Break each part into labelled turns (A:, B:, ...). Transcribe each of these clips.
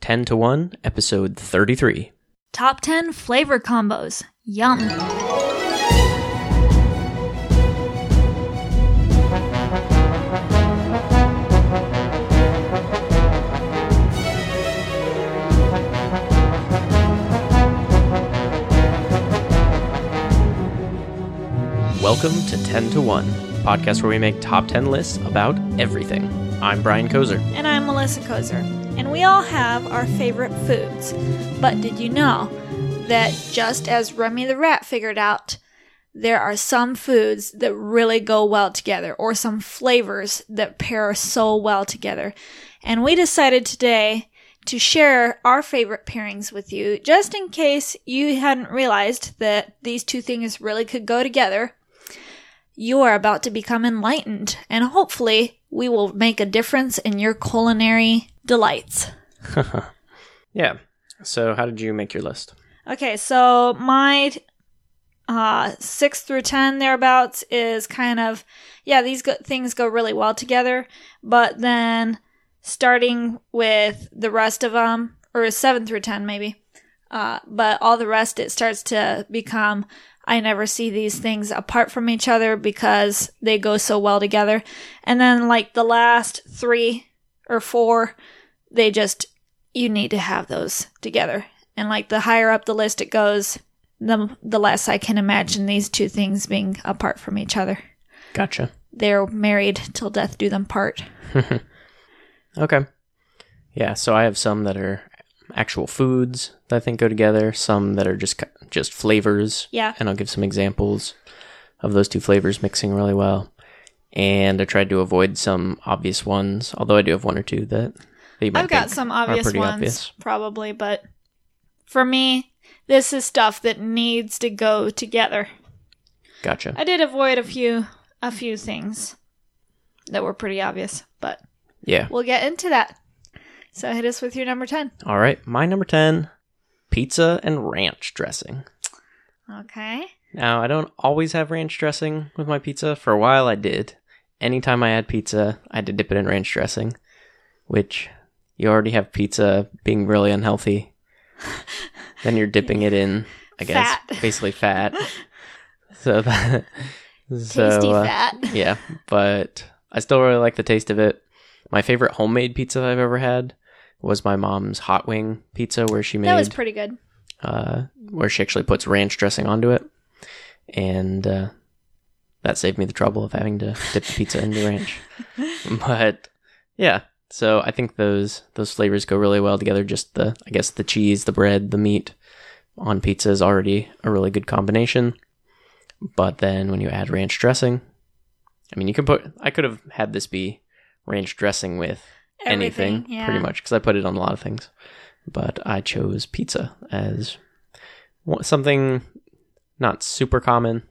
A: 10 to 1, episode 33.
B: Top 10 flavor combos. Yum.
A: Welcome to 10 to 1, podcast where we make top 10 lists about everything. I'm Brian Kozer.
B: And I'm Melissa Kozer. And we all have our favorite foods. But did you know that just as Remy the Rat figured out, there are some foods that really go well together, or some flavors that pair so well together. And we decided today to share our favorite pairings with you, just in case you hadn't realized that these two things really could go together. You are about to become enlightened, and hopefully, we will make a difference in your culinary delights.
A: Yeah. So, how did you make your list?
B: Okay, so my uh, six through ten thereabouts is kind of yeah, these go- things go really well together, but then starting with the rest of them, or seven through ten maybe, uh, but all the rest it starts to become. I never see these things apart from each other because they go so well together. And then like the last three or four, they just you need to have those together. And like the higher up the list it goes, the the less I can imagine these two things being apart from each other.
A: Gotcha.
B: They're married till death do them part.
A: Okay. Yeah, so I have some that are actual foods that I think go together, some that are just just flavors.
B: Yeah.
A: And I'll give some examples of those two flavors mixing really well. And I tried to avoid some obvious ones, although I do have one or two that, that
B: I've got some obvious ones
A: obvious.
B: probably, but for me, this is stuff that needs to go together.
A: Gotcha.
B: I did avoid a few a few things that were pretty obvious, but
A: yeah.
B: we'll get into that. So hit us with your number 10.
A: All right. My number 10 pizza and ranch dressing.
B: Okay.
A: Now, I don't always have ranch dressing with my pizza. For a while, I did. Anytime I had pizza, I had to dip it in ranch dressing, which you already have pizza being really unhealthy. then you're dipping it in, I guess,
B: Fat.
A: basically fat. so that, so,
B: Tasty
A: uh,
B: fat.
A: yeah, but I still really like the taste of it. My favorite homemade pizza I've ever had was my mom's hot wing pizza, where she made
B: That was pretty good.
A: uh, where she actually puts ranch dressing onto it, and uh, that saved me the trouble of having to dip the pizza in the ranch. But yeah, so I think those those flavors go really well together. Just the I guess the cheese, the bread, the meat on pizza is already a really good combination. But then when you add ranch dressing, I mean, you could put I could have had this be ranch dressing with anything
B: yeah.
A: pretty much because I put it on a lot of things. But I chose pizza as something not super common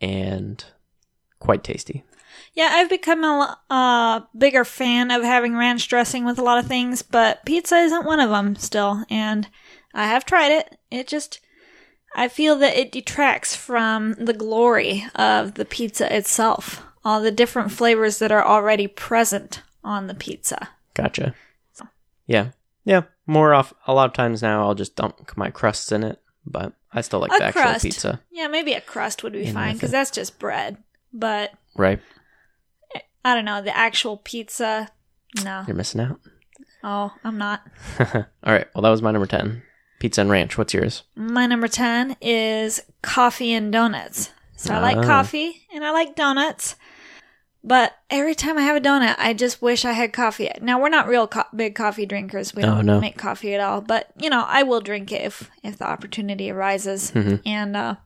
A: and quite tasty.
B: Yeah, I've become a uh, bigger fan of having ranch dressing with a lot of things, but pizza isn't one of them still. And I have tried it. It just, I feel that it detracts from the glory of the pizza itself. All the different flavors that are already present on the pizza.
A: Gotcha. Yeah. Yeah. More off a lot of times now I'll just dunk my crusts in it, but I still like
B: A
A: the actual pizza.
B: Yeah, maybe a crust would be
A: In
B: fine because that's just bread. But
A: Right.
B: I don't know, the actual pizza, no.
A: You're missing out.
B: Oh, I'm not.
A: All right. Well, that was my number 10. Pizza and ranch. What's yours?
B: My number 10 is coffee and donuts. So I like
A: Ah.
B: coffee and I like donuts. But every time I have a donut, I just wish I had coffee. Now we're not real co- big coffee drinkers. We
A: Oh,
B: don't
A: no.
B: make coffee at all. But you know, I will drink it if if the opportunity arises.
A: Mhm.
B: And uh,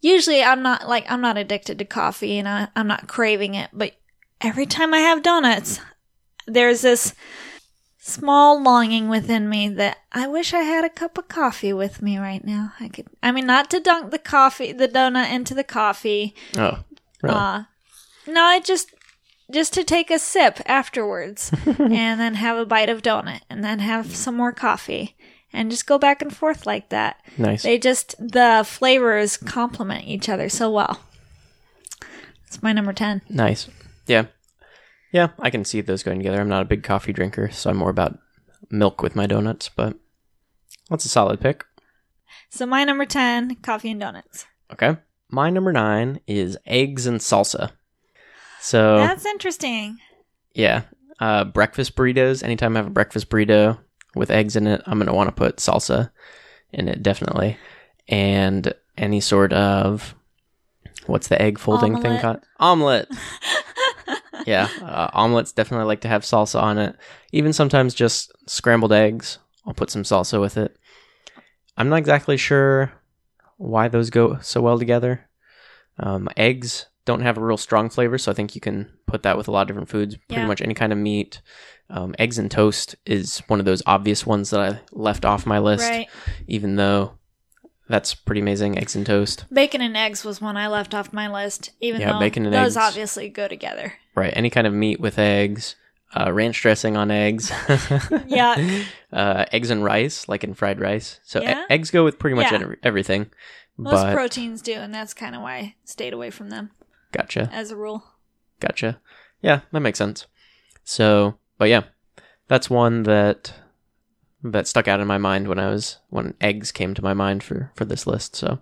B: usually, I'm not like I'm not addicted to coffee, and I, I'm not craving it. But every time I have donuts, there's this small longing within me that I wish I had a cup of coffee with me right now. I could. I mean, not to dunk the coffee, the donut into the coffee.
A: Oh, really?
B: Uh, no, I just just to take a sip afterwards and then have a bite of donut and then have some more coffee and just go back and forth like that.
A: nice.
B: They just the flavors complement each other so well. It's my number 10.
A: Nice. Yeah. Yeah, I can see those going together. I'm not a big coffee drinker, so I'm more about milk with my donuts, but that's a solid pick.
B: So my number 10, coffee and donuts.
A: Okay. My number nine is eggs and salsa. So
B: That's interesting.
A: yeah, uh, breakfast burritos. Anytime I have a breakfast burrito with eggs in it, I'm gonna want to put salsa in it definitely, and any sort of what's the egg folding thing called? Omelet. yeah, uh, omelets definitely like to have salsa on it. Even sometimes just scrambled eggs. I'll put some salsa with it. I'm not exactly sure why those go so well together. Um, eggs don't have a real strong flavor, so I think you can put that with a lot of different foods. Pretty
B: Yeah.
A: much any kind of meat. Um, eggs and toast is one of those obvious ones that I left off my list,
B: Right.
A: even though that's pretty amazing. Eggs and toast.
B: Bacon and eggs was one I left off my list, even
A: Yeah,
B: though
A: bacon and
B: those
A: eggs.
B: obviously go together.
A: Right. Any kind of meat with eggs. Uh, ranch dressing on eggs.
B: Yeah.
A: Uh, eggs and rice, like in fried rice. So e- eggs go with pretty much
B: Yeah.
A: every- everything.
B: Most
A: but
B: proteins do, and that's kind of why I stayed away from them
A: gotcha,
B: as a rule.
A: gotcha. Yeah, that makes sense. So, but yeah, that's one that that stuck out in my mind when I was when eggs came to my mind for for this list. So,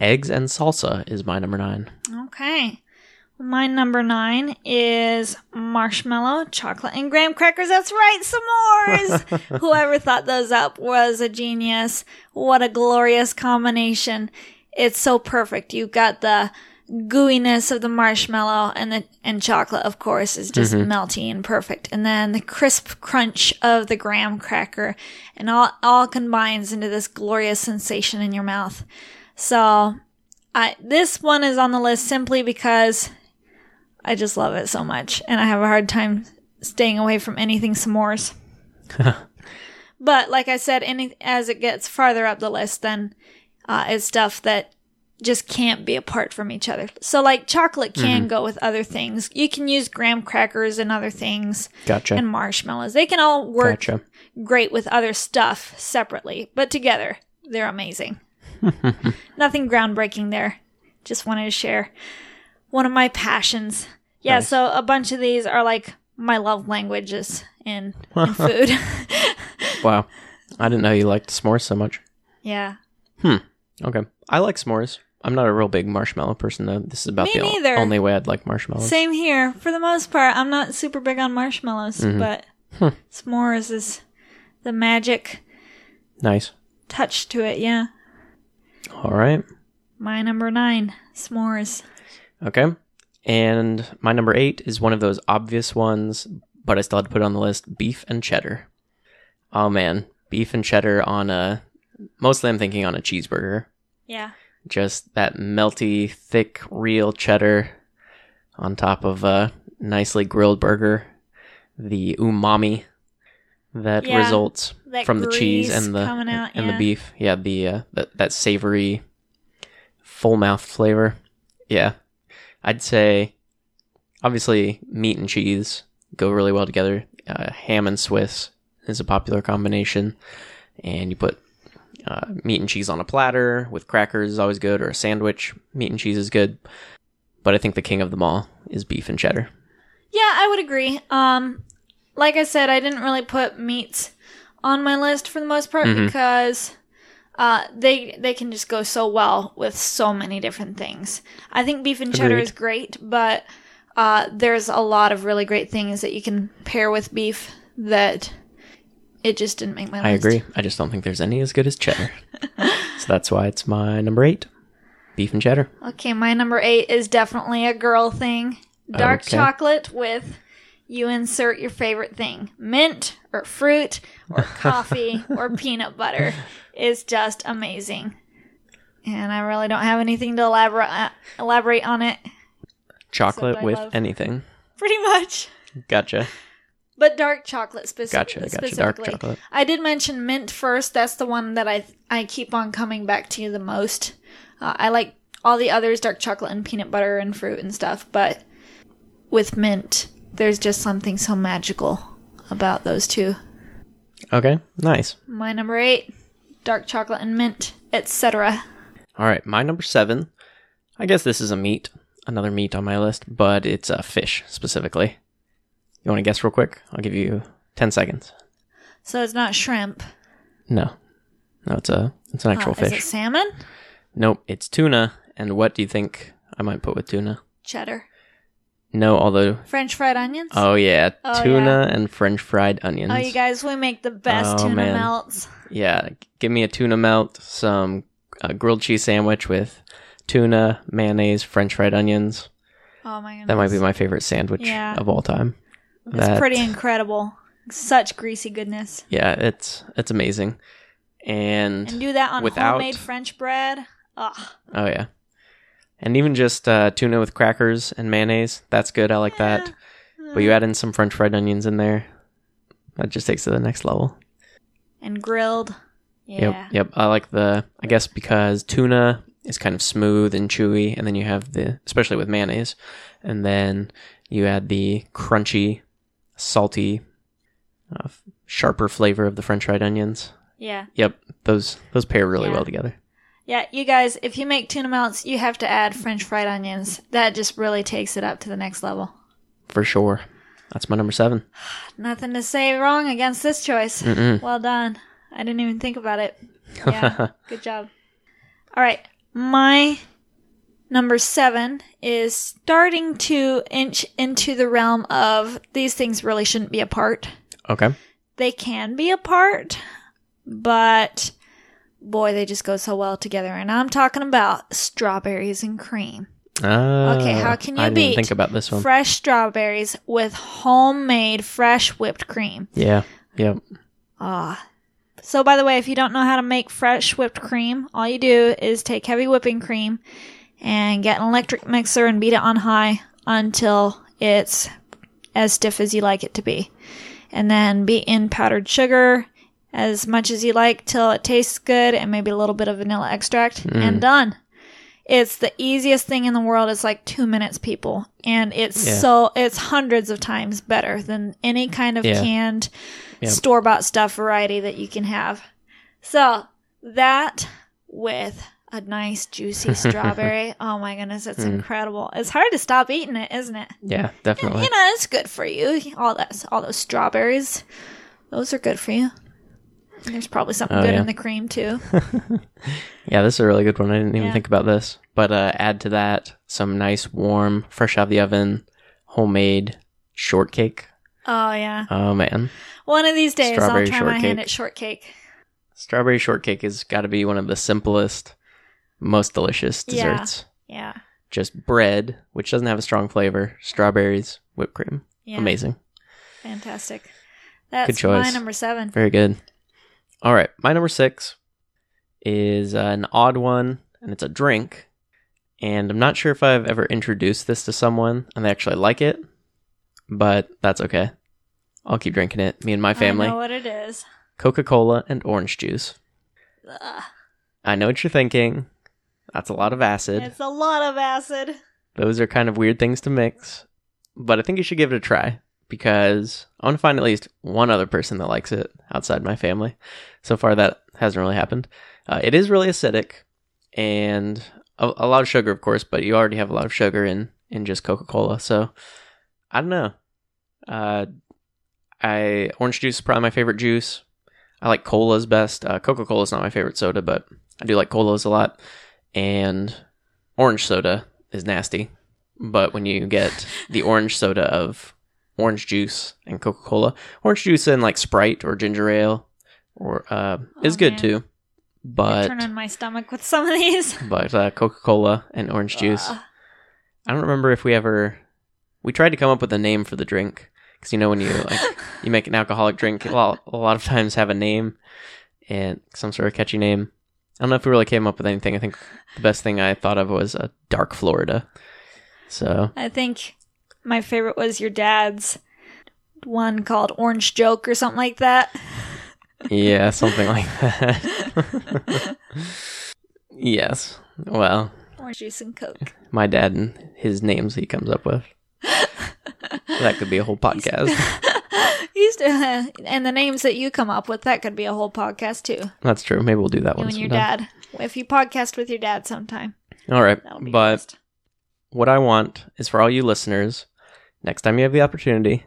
A: eggs and salsa is my number nine.
B: Okay. My number nine is marshmallow, chocolate, and graham crackers. That's right, s'mores! Whoever thought those up was a genius. What a glorious combination. It's so perfect. You've got the gooiness of the marshmallow and the and chocolate of course is just melty and perfect. And then the crisp crunch of the graham cracker and all all combines into this glorious sensation in your mouth. So I this one is on the list simply because I just love it so much, and I have a hard time staying away from anything s'mores. but like I said, any as it gets farther up the list, then uh, it's stuff that just can't be apart from each other. So like chocolate can go with other things. You can use graham crackers and other things,
A: Gotcha.
B: and marshmallows. They can all work
A: Gotcha.
B: great with other stuff separately, but together they're amazing. Nothing groundbreaking there. Just wanted to share one of my passions. Yeah,
A: Nice.
B: so a bunch of these are like my love languages in, in food.
A: Wow. I didn't know you liked s'mores so much.
B: yeah. Hmm.
A: Okay. I like s'mores. I'm not a real big marshmallow person though. This is about
B: Me
A: the
B: neither.
A: only way I'd like marshmallows.
B: Same here. For the most part, I'm not super big on marshmallows,
A: Mm-hmm.
B: but s'mores is the magic
A: Nice.
B: touch to it. Yeah.
A: All right.
B: My number nine, s'mores.
A: Okay. And my number eight is one of those obvious ones, but I still had to put it on the list beef and cheddar. Oh man. Beef and cheddar on a. Mostly I'm thinking on a cheeseburger.
B: Yeah.
A: Just that melty, thick, real cheddar on top of a nicely grilled burger. The umami that
B: Yeah,
A: results
B: that
A: from the cheese and the
B: out,
A: and
B: yeah.
A: the beef. Yeah, the uh, that that savory, full mouth flavor. Yeah, I'd say obviously meat and cheese go really well together. Uh, ham and Swiss is a popular combination, and you put uh, meat and cheese on a platter with crackers is always good, or a sandwich. Meat and cheese is good, but I think the king of them all is beef and cheddar.
B: Yeah, I would agree. Um, like I said, I didn't really put meats on my list for the most part
A: Mm-hmm.
B: because uh, they they can just go so well with so many different things. I think beef and cheddar
A: Agreed.
B: is great, but uh, there's a lot of really great things that you can pair with beef that it just didn't make my list.
A: I agree. I just don't think there's any as good as cheddar. so that's why it's my number eight. Beef and cheddar.
B: Okay, my number eight is definitely a girl thing. Dark
A: Okay.
B: chocolate with you insert your favorite thing mint or fruit or coffee or peanut butter is just amazing. And I really don't have anything to elaborate uh, elaborate on it.
A: Chocolate with
B: love.
A: anything.
B: Pretty much.
A: Gotcha.
B: But dark chocolate speci-
A: Gotcha, gotcha. Dark chocolate.
B: I did mention mint first. That's the one that I I keep on coming back to the most. Uh, I like all the others, dark chocolate and peanut butter and fruit and stuff, but with mint, there's just something so magical about those two.
A: Okay, nice.
B: My number eight, dark chocolate and mint, etc.
A: All right, my number seven. I guess this is a meat, another meat on my list, but it's a fish specifically. You want to guess real quick? I'll give you 10 seconds.
B: So it's not shrimp.
A: No, no, it's a it's an actual
B: Uh, is
A: fish.
B: it salmon?
A: Nope, it's tuna. And what do you think I might put with tuna?
B: Cheddar.
A: No, although
B: French fried onions?
A: oh yeah,
B: Oh,
A: tuna and French fried onions.
B: Oh, you guys, we make the best
A: Oh,
B: tuna
A: man.
B: melts.
A: Yeah, give me a tuna melt, some uh, grilled cheese sandwich with tuna, mayonnaise, French fried onions.
B: Oh my goodness.
A: That might be my favorite sandwich
B: Yeah.
A: of all time.
B: It's
A: That-
B: pretty incredible. Such greasy goodness.
A: Yeah, it's it's amazing. And,
B: And do that on
A: Without-
B: homemade French bread. Ugh.
A: oh yeah, and even just uh, tuna with crackers and mayonnaise. That's good. I like that. But you add in some French fried onions in there. That just takes it to the next level.
B: And grilled. Yeah.
A: Yep, yep. I like the. I guess because tuna is kind of smooth and chewy, and then you have the, especially with mayonnaise, and then you add the crunchy, salty, uh, sharper flavor of the French fried onions.
B: Yeah.
A: Yep, those those pair really
B: Yeah.
A: well together.
B: Yeah, you guys, if you make tuna melts, you have to add French fried onions. That just really takes it up to the next level.
A: For sure. That's my number seven.
B: Nothing to say wrong against this choice.
A: Mm-mm.
B: Well done. I didn't even think about it. Yeah, good job. All right, my number seven is starting to inch into the realm of these things really shouldn't be apart.
A: Okay.
B: They can be apart, but boy, they just go so well together. And I'm talking about strawberries and cream.
A: Uh,
B: Okay, how can you
A: I
B: beat
A: think about this one.
B: Fresh strawberries with homemade fresh whipped cream.
A: yeah. Yep.
B: Ah. So, by the way, if you don't know how to make fresh whipped cream, all you do is take heavy whipping cream and get an electric mixer and beat it on high until it's as stiff as you like it to be. And then beat in powdered sugar as much as you like till it tastes good and maybe a little bit of vanilla extract mm. and done. It's the easiest thing in the world. It's like two minutes, people. And it's
A: Yeah.
B: so, it's hundreds of times better than any kind of
A: Yeah.
B: canned
A: Yep.
B: store bought stuff variety that you can have. So that with a nice juicy strawberry. Oh my goodness, it's incredible. It's hard to stop eating it, isn't it?
A: Yeah, definitely.
B: You know, it's good for you. All that all those strawberries. Those are good for you. There's probably something
A: Oh,
B: good
A: yeah.
B: in the cream too.
A: Yeah, this is a really good one. I didn't even
B: Yeah.
A: think about this. But uh, add to that some nice, warm, fresh out of the oven, homemade shortcake.
B: Oh yeah.
A: Oh man,
B: One of these days
A: Strawberry
B: I'll try my hand at shortcake.
A: strawberry shortcake has got to be one of the simplest, most delicious desserts.
B: Yeah. yeah.
A: Just bread, which doesn't have a strong flavor, strawberries, whipped cream.
B: Yeah.
A: Amazing.
B: Fantastic. That's
A: choice.
B: my number seven.
A: Very good. All right, my number six is uh, an odd one, and it's a drink. And I'm not sure if I've ever introduced this to someone and they actually like it, but that's okay. I'll keep drinking it. Me and my family.
B: I know what it is.
A: Coca Cola and orange juice.
B: Ugh.
A: I know what you're thinking. That's a lot of acid.
B: It's a lot of acid.
A: Those are kind of weird things to mix, but I think you should give it a try because I want to find at least one other person that likes it outside my family. So far, that hasn't really happened. Uh, it is really acidic and a, a lot of sugar, of course, but you already have a lot of sugar in in just Coca Cola. So I don't know. Uh, I orange juice is probably my favorite juice. I like colas best. Uh, Coca Cola is not my favorite soda, but I do like colas a lot. And orange soda is nasty. But when you get the orange soda of orange juice and Coca Cola, orange juice and like Sprite or ginger ale, or uh, is
B: Oh,
A: good
B: man.
A: too. But
B: Turning my stomach with some of these.
A: but uh, Coca Cola and orange juice.
B: Ugh.
A: I don't remember if we ever we tried to come up with a name for the drink because you know when you like you make an alcoholic drink, well, a lot of times have a name and some sort of catchy name. I don't know if we really came up with anything. I think the best thing I thought of was a dark Florida. So
B: I think my favorite was your dad's one called Orange Joke or something like that.
A: yeah, something like that. yes. Well,
B: Orange juice and Coke.
A: my dad and his names he comes up with. that could be a whole podcast.
B: Used to, and the names that you come up with, that could be a whole podcast too.
A: That's true. Maybe we'll do that
B: You
A: one
B: and your
A: sometime.
B: dad. If you podcast with your dad sometime,
A: All right.
B: that'll be
A: But
B: best.
A: what I want is for all you listeners, next time you have the opportunity,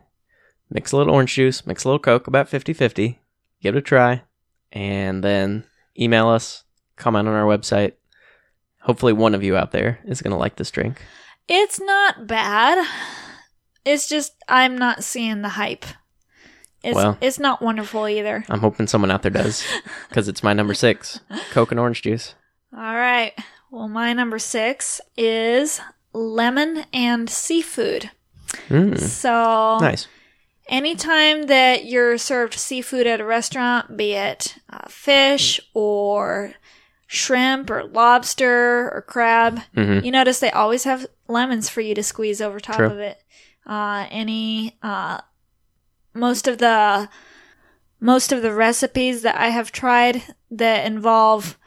A: mix a little orange juice, mix a little Coke, about 50 50, give it a try, and then email us, comment on our website. Hopefully, one of you out there is going to like this drink.
B: It's not bad. It's just I'm not seeing the hype. It's
A: Well.
B: it's not wonderful either.
A: I'm hoping someone out there does because it's my number six Coke and orange juice.
B: All right. Well, my number 6 is lemon and seafood.
A: Mm,
B: So,
A: nice.
B: anytime that you're served seafood at a restaurant, be it uh, fish or shrimp or lobster or crab,
A: hmm
B: you notice they always have lemons for you to squeeze over top
A: True.
B: of it. Uh, any, uh, most of the, most of the recipes that I have tried that involve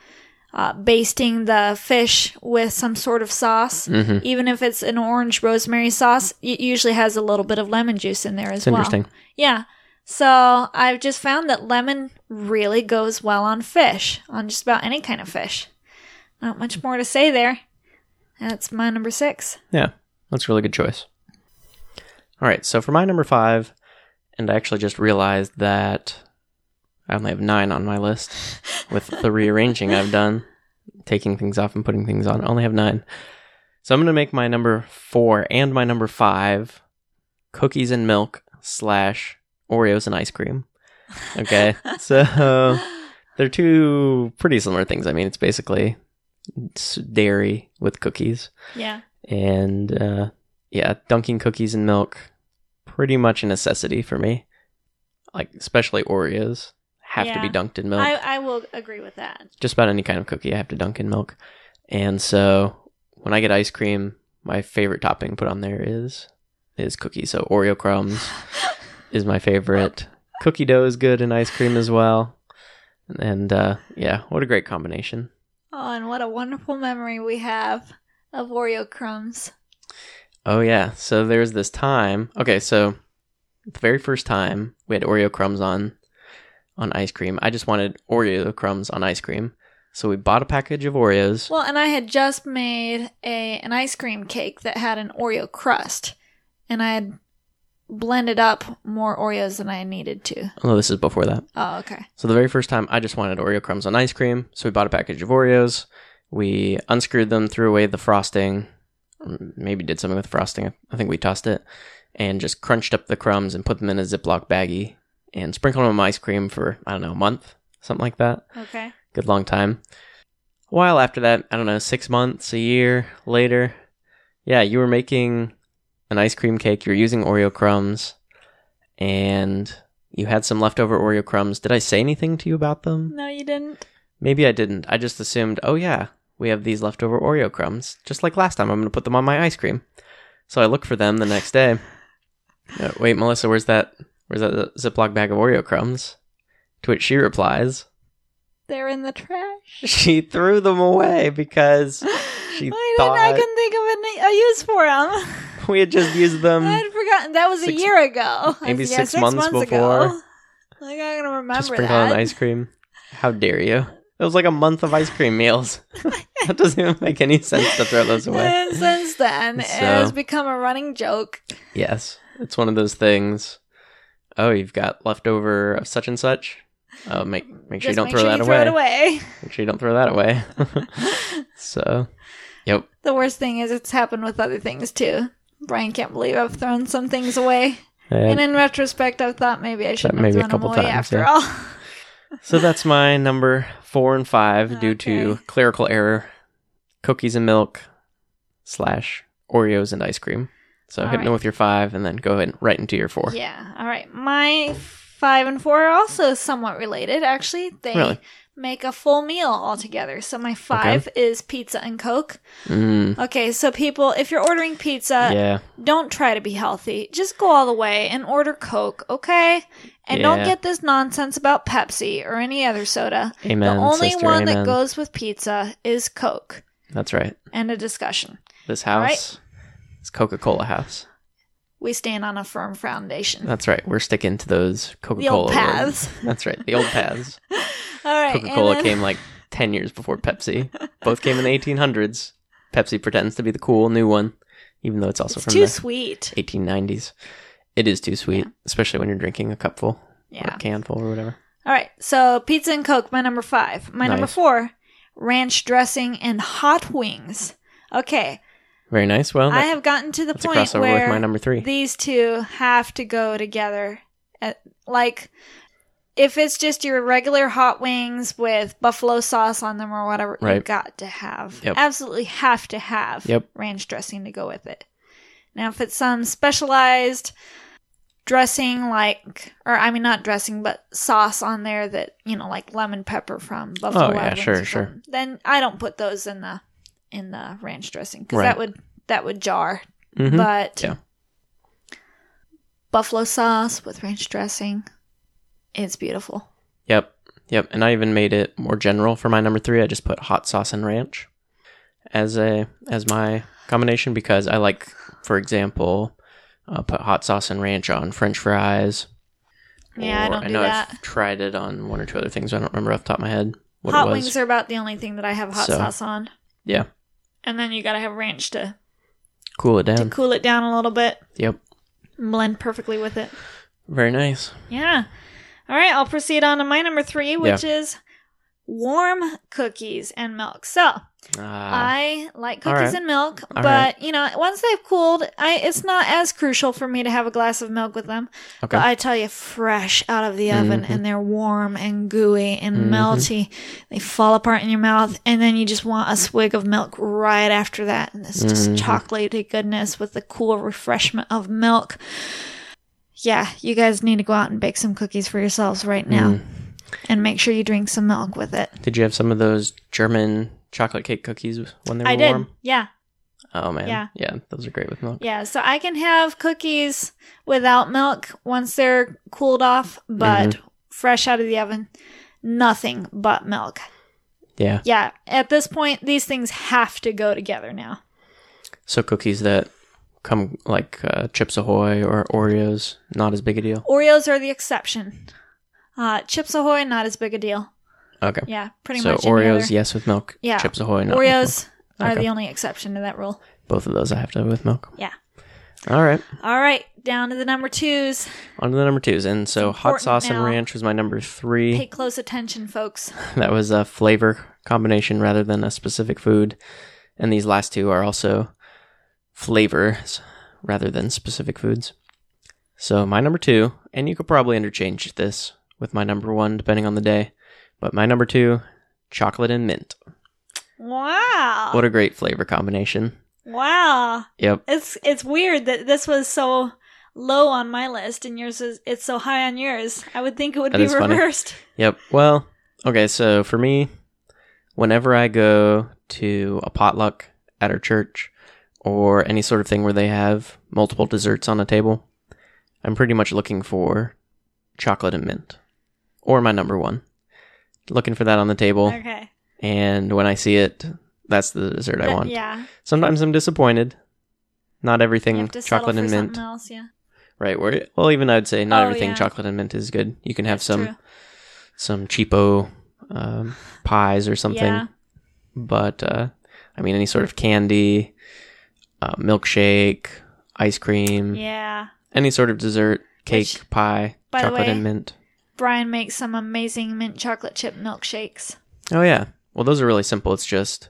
B: uh, basting the fish with some sort of sauce,
A: hmm
B: even if it's an orange rosemary sauce, it usually has a little bit of lemon juice in there as well.
A: interesting.
B: Yeah. So I've just found that lemon really goes well on fish, on just about any kind of fish. Not much more to say there. That's my number six.
A: Yeah, that's a really good choice. All right, so for my number five, and I actually just realized that I only have nine on my list with the rearranging I've done, taking things off and putting things on. I only have nine. So I'm going to make my number four and my number five cookies and milk slash Oreos and ice cream. Okay, so they're two pretty similar things. I mean, it's basically it's dairy with cookies
B: Yeah.
A: and uh, yeah, dunking cookies in milk, pretty much a necessity for me. Like especially Oreos have to be dunked in milk.
B: I, I will agree with that.
A: Just about any kind of cookie I have to dunk in milk. And so when I get ice cream, my favorite topping put on there is is cookies. So Oreo crumbs is my favorite. Cookie dough is good in ice cream as well. And uh, yeah, what a great combination.
B: Oh, and what a wonderful memory we have of Oreo crumbs.
A: Oh yeah. So there's this time. Okay, so the very first time we had Oreo crumbs on on ice cream, I just wanted Oreo crumbs on ice cream. So we bought a package of Oreos.
B: Well, and I had just made a an ice cream cake that had an Oreo crust, and I had blended up more Oreos than I needed to.
A: Oh, this is before that.
B: Oh, okay.
A: So the very first time I just wanted Oreo crumbs on ice cream. So we bought a package of Oreos. We unscrewed them, threw away the frosting, maybe did something with frosting. I think we tossed it and just crunched up the crumbs and put them in a Ziploc baggie and sprinkled them on ice cream for, I don't know, a month, something like that.
B: Okay.
A: good long time. A while after that, I don't know, six months, a year later, yeah, you were making an ice cream cake. You were using Oreo crumbs, and you had some leftover Oreo crumbs. Did I say anything to you about them?
B: No, you didn't.
A: Maybe I didn't. I just assumed, oh yeah, we have these leftover Oreo crumbs. Just like last time, I'm going to put them on my ice cream. So I look for them the next day. Uh, Wait, Melissa, where's that? Where's that Ziploc bag of Oreo crumbs? To which she replies,
B: They're in the trash.
A: she threw them away because she
B: I
A: thought
B: didn't. I couldn't think of a, a use for them.
A: we had just used them.
B: I'd forgotten that was a year ago.
A: maybe
B: Yeah,
A: six months before.
B: Ago. Like I'm gonna remember
A: to sprinkle
B: that.
A: on ice cream. How dare you? It was like a month of ice cream meals. that doesn't even make any sense to throw those away.
B: And since then, it
A: So-
B: has become a running joke.
A: Yes, it's one of those things. Oh, you've got leftover of such and such. Oh, make make sure
B: Just
A: you don't
B: make
A: throw
B: sure
A: that
B: you
A: away.
B: throw it away.
A: Make sure you don't throw that away. so, yep.
B: The worst thing is it's happened with other things too. Brian can't believe I've thrown some things away.
A: And
B: And in retrospect, I've thought maybe I shouldn't
A: maybe a
B: have thrown
A: couple
B: them away
A: times,
B: after
A: yeah.
B: all.
A: so that's my number four and five due to
B: Okay.
A: clerical error. Cookies and milk slash Oreos and ice cream. So
B: All
A: hit me
B: right.
A: with your five and then go ahead and right into your four.
B: yeah. All right. My five and four are also somewhat related. Actually, they
A: Really?
B: make a full meal altogether. So my five is pizza and Coke.
A: Mm,
B: Okay, so people, if you're ordering pizza,
A: yeah.
B: don't try to be healthy. Just go all the way and order Coke, okay? And don't get this nonsense about Pepsi or any other soda.
A: Amen.
B: the only
A: sister,
B: one
A: amen.
B: that goes with pizza is Coke.
A: That's right.
B: And a discussion.
A: This
B: All right.
A: house is Coca Cola house.
B: We stand on a firm foundation.
A: That's right. We're sticking to those Coca Cola
B: paths.
A: That's right. The old paths.
B: All right.
A: Coca Cola
B: then-
A: came like 10 years before Pepsi. Both came in the 1800s. Pepsi pretends to be the cool new one, even though it's also
B: It's
A: from
B: too
A: the
B: sweet.
A: 1890s. It is too sweet, especially when you're drinking a cupful or a canful or whatever.
B: All right. So pizza and Coke, my number five. My number four, ranch dressing and hot wings. Okay.
A: Very nice. Well,
B: I have gotten to the point where
A: with my number three.
B: these two have to go together. Uh, like, if it's just your regular hot wings with buffalo sauce on them or whatever, you
A: Right.
B: got to have,
A: Yep.
B: absolutely have to have
A: Yep.
B: ranch dressing to go with it. Now, if it's some specialized dressing, like, or I mean, not dressing, but sauce on there that, you know, like lemon pepper from Buffalo
A: Oh, yeah,
B: Wild Wings
A: sure,
B: or
A: sure.
B: something, Then I don't put those in the in the ranch dressing because
A: Right.
B: that would that would jar.
A: Mhm.
B: But
A: Yeah.
B: buffalo sauce with ranch dressing, it's beautiful.
A: Yep. Yep. And I even made it more general for my number three. I just put hot sauce and ranch as a as my combination because I like, for example, uh, put hot sauce and ranch on French fries.
B: Yeah, I don't do
A: know
B: that.
A: I've tried it on one or two other things. I don't remember off the top of my head what
B: hot
A: it was.
B: wings are about the only thing that I have hot
A: So-
B: sauce on.
A: yeah.
B: And then you gotta have ranch to,
A: Cool it down.
B: to cool it down a little bit.
A: Yep.
B: Blend perfectly with it.
A: Very nice.
B: Yeah. All right, I'll proceed on to my number three, which is warm cookies and milk. So
A: Ah,
B: I like cookies
A: right.
B: and milk,
A: All
B: but
A: right.
B: you know, once they've cooled, I it's not as crucial for me to have a glass of milk with them.
A: okay.
B: But I tell you, fresh out of the oven,
A: Mhm.
B: and they're warm and gooey and
A: Mhm.
B: melty. They fall apart in your mouth, and then you just want a swig of milk right after that. And it's just
A: Mhm.
B: chocolatey goodness with the cool refreshment of milk. Yeah, you guys need to go out and bake some cookies for yourselves right now.
A: Mm.
B: And make sure you drink some milk with it.
A: Did you have some of those German chocolate cake cookies when they were
B: I did.
A: warm?
B: Yeah.
A: Oh man.
B: Yeah.
A: Yeah, those are great with milk.
B: Yeah, so I can have cookies without milk once they're cooled off, but
A: Mm-hmm.
B: fresh out of the oven, nothing but milk.
A: Yeah.
B: Yeah, at this point, these things have to go together now.
A: So cookies that come like uh, Chips Ahoy or Oreos, not as big a deal.
B: Oreos are the exception. Uh, Chips Ahoy, not as big a deal.
A: Okay.
B: Yeah, pretty
A: so
B: much. So
A: Oreos,
B: other-
A: yes with milk.
B: Yeah.
A: Chips Ahoy, milk.
B: Oreos are
A: Okay.
B: the only exception to that rule.
A: Both of those I have to have with milk.
B: Yeah.
A: All right.
B: All right, down to the number twos.
A: On to the number twos. And so hot sauce
B: now.
A: and ranch was my number three.
B: Pay close attention, folks.
A: that was a flavor combination rather than a specific food. And these last two are also flavors rather than specific foods. So my number two, and you could probably interchange this with my number one depending on the day, but my number two, chocolate and mint.
B: Wow.
A: What a great flavor combination.
B: wow.
A: Yep.
B: It's it's weird that this was so low on my list and yours is it's so high on yours. I would think it would
A: That
B: be
A: is funny.
B: reversed.
A: Yep. Well, okay, so for me, whenever I go to a potluck at our church or any sort of thing where they have multiple desserts on a table, I'm pretty much looking for chocolate and mint or my number one. Looking for that on the table,
B: Okay.
A: and when I see it, that's the dessert I want.
B: Yeah.
A: Sometimes I'm disappointed. Not everything chocolate and mint.
B: else, yeah.
A: Right. Where well, even I'd say not
B: Oh,
A: everything
B: yeah.
A: chocolate and mint is good. You can have
B: That's
A: some
B: true.
A: some cheapo um, pies or something.
B: Yeah.
A: But uh, I mean, any sort of candy, uh, milkshake, ice cream,
B: Yeah.
A: any sort of dessert, cake,
B: Which,
A: pie, chocolate
B: way-
A: and mint.
B: Brian makes some amazing mint chocolate chip milkshakes.
A: Oh yeah. Well, those are really simple. It's just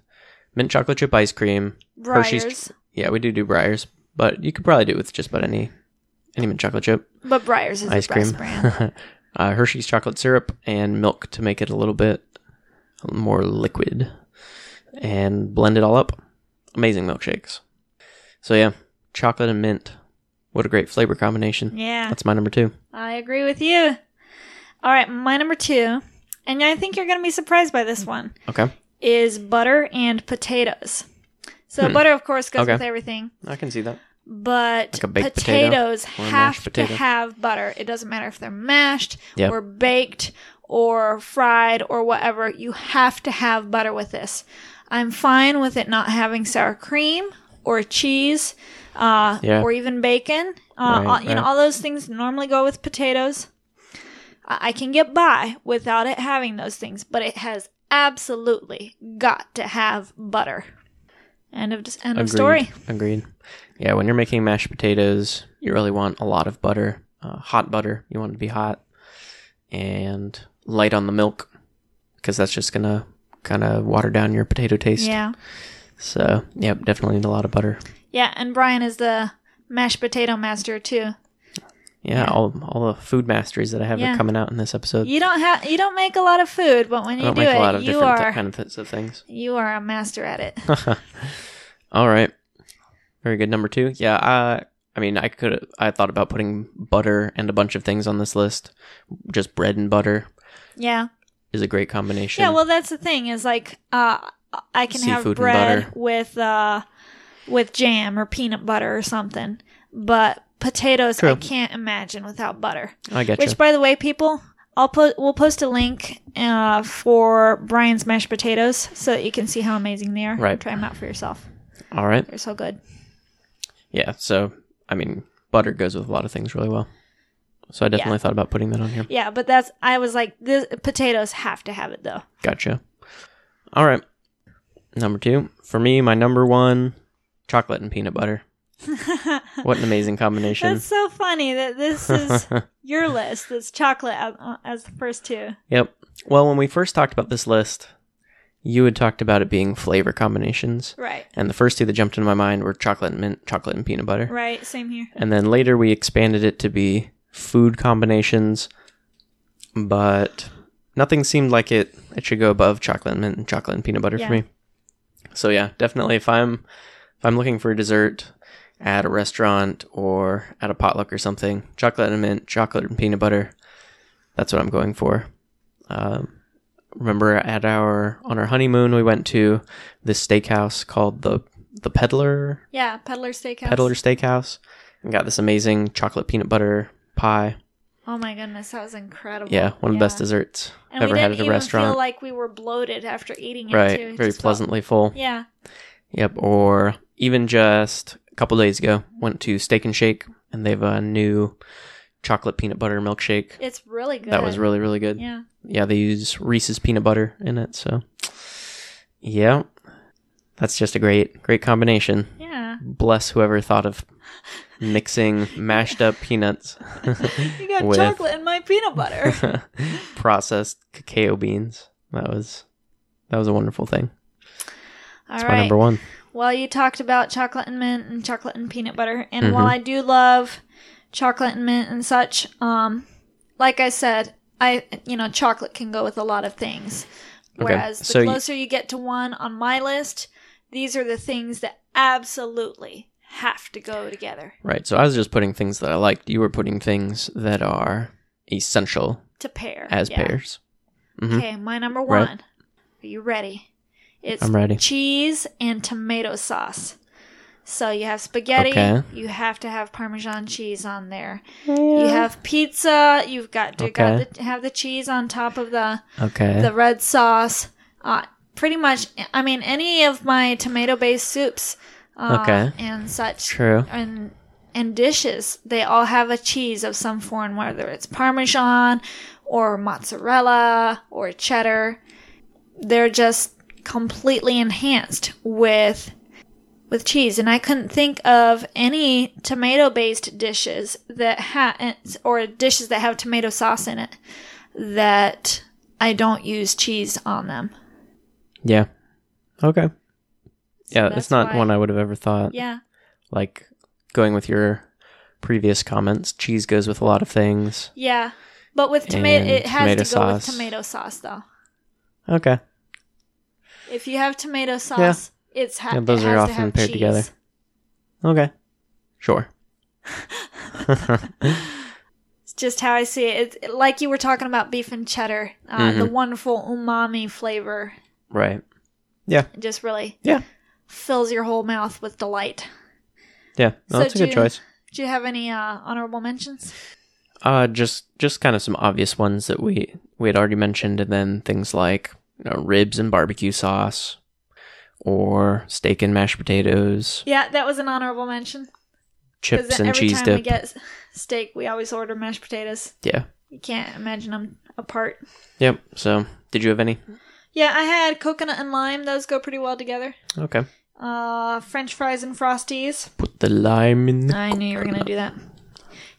A: mint chocolate chip ice cream. Hershey's-
B: Breyers.
A: Yeah, we do do Breyers, but you could probably do it with just about any any mint chocolate chip
B: But Breyers is
A: ice
B: the
A: cream.
B: best brand.
A: uh, Hershey's chocolate syrup and milk to make it a little bit more liquid, and blend it all up. Amazing milkshakes. So yeah, chocolate and mint. What a great flavor combination.
B: Yeah.
A: That's my number two.
B: I agree with you. All right, my number two, and I think you're going to be surprised by this one,
A: Okay,
B: is butter and potatoes. So
A: Hmm.
B: butter, of course, goes
A: Okay.
B: with everything,
A: I can see that.
B: but
A: Like potato
B: potatoes
A: or
B: have
A: mashed
B: to have butter. It doesn't matter if they're mashed
A: Yep.
B: or baked or fried or whatever. You have to have butter with this. I'm fine with it not having sour cream or cheese uh,
A: Yeah.
B: or even bacon. Uh,
A: Right,
B: all, you know, all those things normally go with potatoes. I can get by without it having those things, but it has absolutely got to have butter. End of end of
A: Agreed.
B: story.
A: Agreed. Yeah, when you're making mashed potatoes, you really want a lot of butter, uh, hot butter. You want it to be hot, and light on the milk because that's just gonna kind of water down your potato taste.
B: Yeah.
A: So, yep, definitely need a lot of butter.
B: Yeah, and Brian is the mashed potato master too.
A: Yeah, all all the food masteries that I have
B: Yeah.
A: are coming out in this episode.
B: You don't have you don't make a lot of food, but when
A: I
B: you
A: don't
B: do
A: make a lot
B: it,
A: of
B: you
A: different
B: are
A: kind of things.
B: you are a master at it.
A: All right. Very good. Number two. Yeah. I, I mean, I could, I thought about putting butter and a bunch of things on this list. Just bread and butter
B: yeah.
A: is a great combination.
B: Yeah, well that's the thing is like uh I can have
A: Seafood and
B: bread
A: butter.
B: with uh with jam or peanut butter or something. But potatoes I can't imagine without butter.
A: I get
B: Which
A: you.
B: by the way, people, I'll put we'll post a link uh, for Brian's mashed potatoes so that you can see how amazing they are.
A: Right.
B: Try them out for yourself.
A: All right.
B: They're so good.
A: Yeah. So, I mean, butter goes with a lot of things really well. So I definitely thought about putting that on here.
B: Yeah, but that's I was like, this potatoes have to have it though.
A: Gotcha. All right. Number two. For me, my number one, chocolate and peanut butter. what an amazing combination.
B: That's so funny that this is your list. This chocolate as, as the first two.
A: Yep. Well, when we first talked about this list, you had talked about it being flavor combinations.
B: Right.
A: And the first two that jumped into my mind were chocolate and mint, chocolate and peanut butter.
B: Right. Same here.
A: And then later we expanded it to be food combinations, but nothing seemed like it it should go above chocolate and mint and chocolate and peanut butter
B: Yeah.
A: for me. So yeah, definitely if I'm if I'm looking for a dessert at a restaurant or at a potluck or something, chocolate and mint, chocolate and peanut butter, that's what I'm going for. Um, remember at our on our honeymoon we went to this steakhouse called the the Peddler
B: Yeah. Peddler Steakhouse.
A: Peddler Steakhouse and got this amazing chocolate peanut butter pie.
B: Oh my goodness, that was incredible.
A: Yeah, one of the best
B: Yeah.
A: desserts
B: And
A: ever had at a restaurant.
B: feel like we were bloated after eating it
A: right,
B: too. It
A: very
B: just felt-
A: pleasantly full.
B: Yeah.
A: Yep, or even just couple days ago. Went to Steak and Shake, and they have a new chocolate peanut butter milkshake.
B: It's really good.
A: That was really really good.
B: Yeah.
A: Yeah, they use Reese's peanut butter in it, so yeah. That's just a great great combination.
B: Yeah.
A: Bless whoever thought of mixing mashed up peanuts.
B: you got chocolate in my peanut butter.
A: processed cacao beans. That was that was a wonderful thing.
B: All
A: That's
B: right.
A: my number 1
B: while you talked about chocolate and mint and chocolate and peanut butter, and
A: mm-hmm.
B: while I do love chocolate and mint and such, um, like I said, I you know chocolate can go with a lot of things.
A: Okay.
B: Whereas the closer you... you get to one on my list, these are the things that absolutely have to go together.
A: Right. So I was just putting things that I liked. You were putting things that are essential
B: to pair
A: as
B: yeah.
A: pairs. Mm-hmm.
B: Okay, my number one. Right. Are you ready? It's
A: I'm ready.
B: cheese and tomato sauce. So you have spaghetti,
A: Okay.
B: you have to have Parmesan cheese on there. You have pizza, you've got to got
A: Okay.
B: the, have the cheese on top of the
A: Okay.
B: the red sauce. Uh, pretty much, I mean, any of my tomato based soups uh,
A: Okay.
B: and such
A: True.
B: and and dishes, they all have a cheese of some form, whether it's Parmesan or mozzarella or cheddar. They're just completely enhanced with with cheese, and I couldn't think of any tomato based dishes that ha or dishes that have tomato sauce in it that I don't use cheese on them.
A: Yeah. Okay. Yeah, it's not
B: why-
A: one I would have ever thought.
B: Yeah,
A: Like going with your previous comments, cheese goes with a lot of things.
B: yeah, but with tomato, it has
A: tomato
B: to go with tomato sauce though.
A: Okay.
B: If you have tomato sauce, yeah. it's ha-
A: Yeah, those
B: it
A: are
B: has to
A: often
B: have
A: paired
B: cheese.
A: together. Okay. Sure.
B: It's just how I see it. It's like you were talking about beef and cheddar, uh,
A: Mm-hmm.
B: the wonderful umami flavor.
A: Right. Yeah.
B: It just really
A: Yeah.
B: fills your whole mouth with delight.
A: Yeah. No,
B: So
A: that's a good
B: you-
A: choice.
B: Do you have any uh, honorable mentions?
A: Uh, just just kind of some obvious ones that we we had already mentioned, and then things like you know, ribs and barbecue sauce, or steak and mashed potatoes,
B: Yeah, that was an honorable mention.
A: chips and
B: every
A: cheese
B: time
A: dip.
B: we get steak, we always order mashed potatoes.
A: Yeah.
B: You can't imagine them apart.
A: Yep. So, did you have any?
B: Yeah, I had coconut and lime. Those go pretty well together.
A: Okay.
B: Uh, French fries and frosties.
A: Put the lime in. The-
B: I knew you were gonna do that.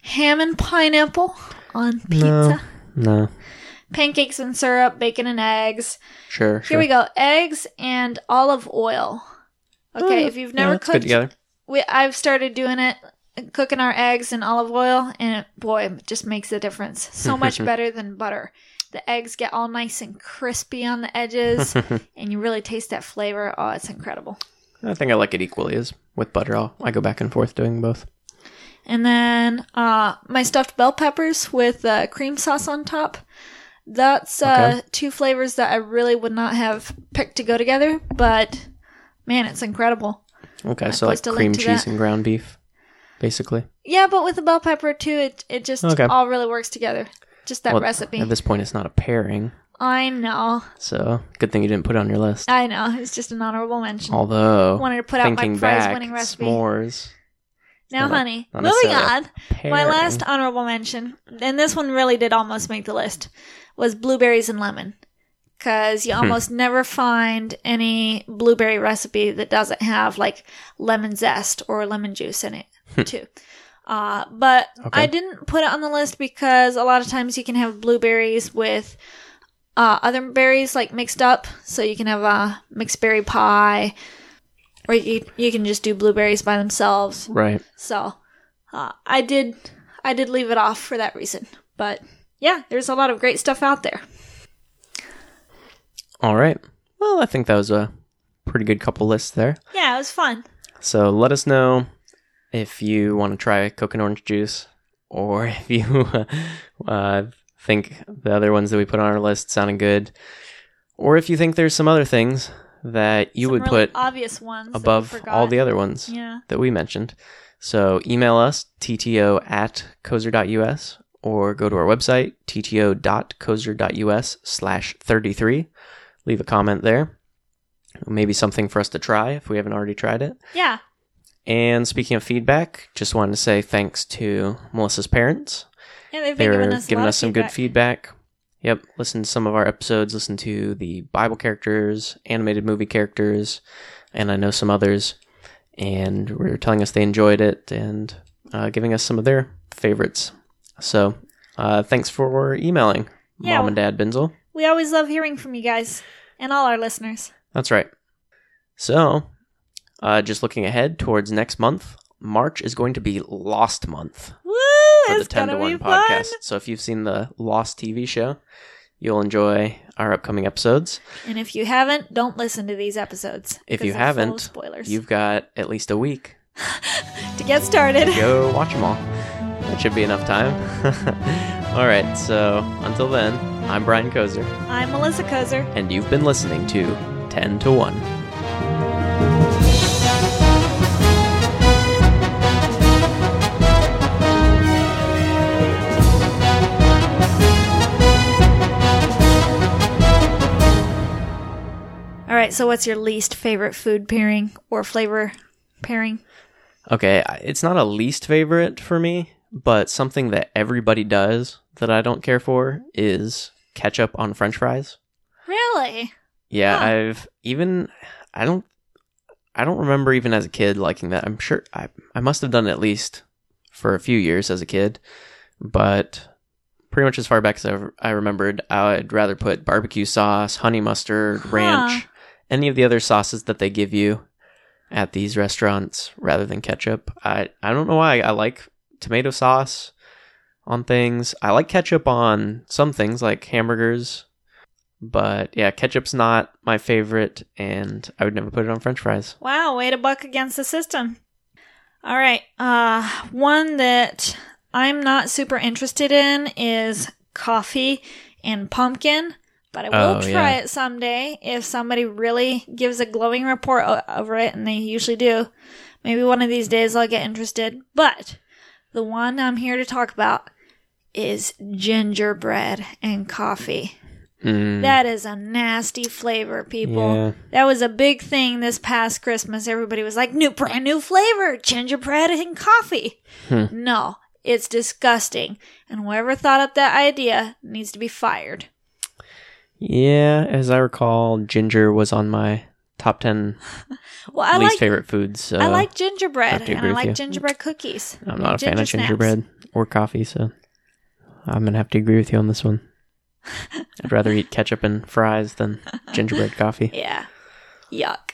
B: Ham and pineapple on pizza.
A: no.
B: Pancakes and syrup, bacon and eggs.
A: Sure.
B: Here we go. Eggs and olive oil. Okay, if you've never
A: Oh, yeah,
B: cooked,
A: together.
B: we, I've started doing it, cooking our eggs in olive oil, and it, boy, it just makes a difference. So much better than butter. The eggs get all nice and crispy on the edges, and you really taste that flavor. Oh, it's incredible.
A: I think I like it equally as with butter. I'll, I go back and forth doing both.
B: And then uh, my stuffed bell peppers with uh, cream sauce on top. That's uh,
A: Okay.
B: two flavors that I really would not have picked to go together, but man, it's incredible.
A: Okay,
B: I
A: so like
B: post a link
A: cream cheese and ground beef, basically.
B: Yeah, but with the bell pepper too, it it just
A: Okay.
B: all really works together. Just that
A: Well,
B: recipe.
A: At this point, it's not a pairing,
B: I know,
A: so good thing you didn't put it on your list.
B: I know. It's just an honorable mention.
A: Although,
B: Wanted to put out my prize winning recipe.
A: s'mores.
B: now,
A: not
B: honey,
A: not
B: moving on. My last honorable mention, and this one really did almost make the list, was blueberries and lemon. Because
A: Hmm.
B: you almost never find any blueberry recipe that doesn't have like lemon zest or lemon juice in it, too. Uh, but
A: Hmm. Okay.
B: I didn't put it on the list because a lot of times you can have blueberries with uh, other berries like mixed up. So you can have a mixed berry pie, or you, you can just do blueberries by themselves.
A: Right.
B: So uh, I did I did leave it off for that reason. But yeah, there's a lot of great stuff out there.
A: All right. Well, I think that was a pretty good couple lists there.
B: Yeah, it was fun.
A: So let us know if you want to try Coke and orange juice, or if you uh, think the other ones that we put on our list sounded good, or if you think there's some other things that you
B: Some
A: would
B: really
A: put
B: obvious ones
A: above all the other ones
B: Yeah.
A: that we mentioned. So email us, tto at cozer.us, or go to our website, tto.cozer.us slash 33. Leave a comment there. Maybe something for us to try if we haven't already tried it.
B: Yeah.
A: And speaking of feedback, just wanted to say thanks to Melissa's parents.
B: Yeah, they've been
A: They're
B: giving us, a
A: giving us some good feedback. Yep, listen to some of our episodes, listen to the Bible characters, animated movie characters, and I know some others. And were telling us they enjoyed it and uh, giving us some of their favorites. So uh, thanks for emailing,
B: Yeah,
A: Mom and Dad Binzel.
B: We always love hearing from you guys and all our listeners.
A: That's right. So, uh, just looking ahead towards next month, March is going to be Lost Month.
B: Woo!
A: for the 10 to 1
B: be fun.
A: podcast. So if you've seen the Lost TV show, you'll enjoy our upcoming episodes.
B: And if you haven't, don't listen to these episodes.
A: If you
B: they're full of
A: haven't,
B: spoilers.
A: You've got at least a week.
B: to get started.
A: Go watch them all. That should be enough time. all right, so until then, I'm Brian Kozer,
B: I'm Melissa Kozer.
A: and you've been listening to 10 to 1.
B: All right, so what's your least favorite food pairing or flavor pairing?
A: Okay, it's not a least favorite for me, but something that everybody does that I don't care for is ketchup on french fries.
B: Really?
A: Yeah,
B: Huh.
A: I've even I don't I don't remember even as a kid liking that. I'm sure I I must have done it at least for a few years as a kid, but pretty much as far back as I, I remembered, I'd rather put barbecue sauce, honey mustard, ranch, any of the other sauces that they give you at these restaurants rather than ketchup. I I don't know why I like tomato sauce on things. I like ketchup on some things like hamburgers but yeah, ketchup's not my favorite, and I would never put it on French fries.
B: Wow, way to buck against the system. All right, uh, one that I'm not super interested in is coffee and pumpkin, but I will
A: Oh,
B: try
A: yeah.
B: it someday if somebody really gives a glowing report o- over it, and they usually do. Maybe one of these days I'll get interested. But the one I'm here to talk about is gingerbread and coffee.
A: Mm,
B: That is a nasty flavor, people.
A: Yeah.
B: That was a big thing this past Christmas. Everybody was like, new, brand new flavor, gingerbread and coffee.
A: Hmm.
B: No, it's disgusting. And whoever thought up that idea needs to be fired.
A: yeah, as I recall, ginger was on my top ten
B: Well, I
A: least
B: like
A: favorite foods. So
B: I uh,
A: like
B: gingerbread and I like
A: you.
B: gingerbread cookies.
A: I'm not a fan of
B: snaps.
A: gingerbread or coffee, so I'm gonna have to agree with you on this one. I'd rather eat ketchup and fries than gingerbread coffee.
B: Yeah. Yuck.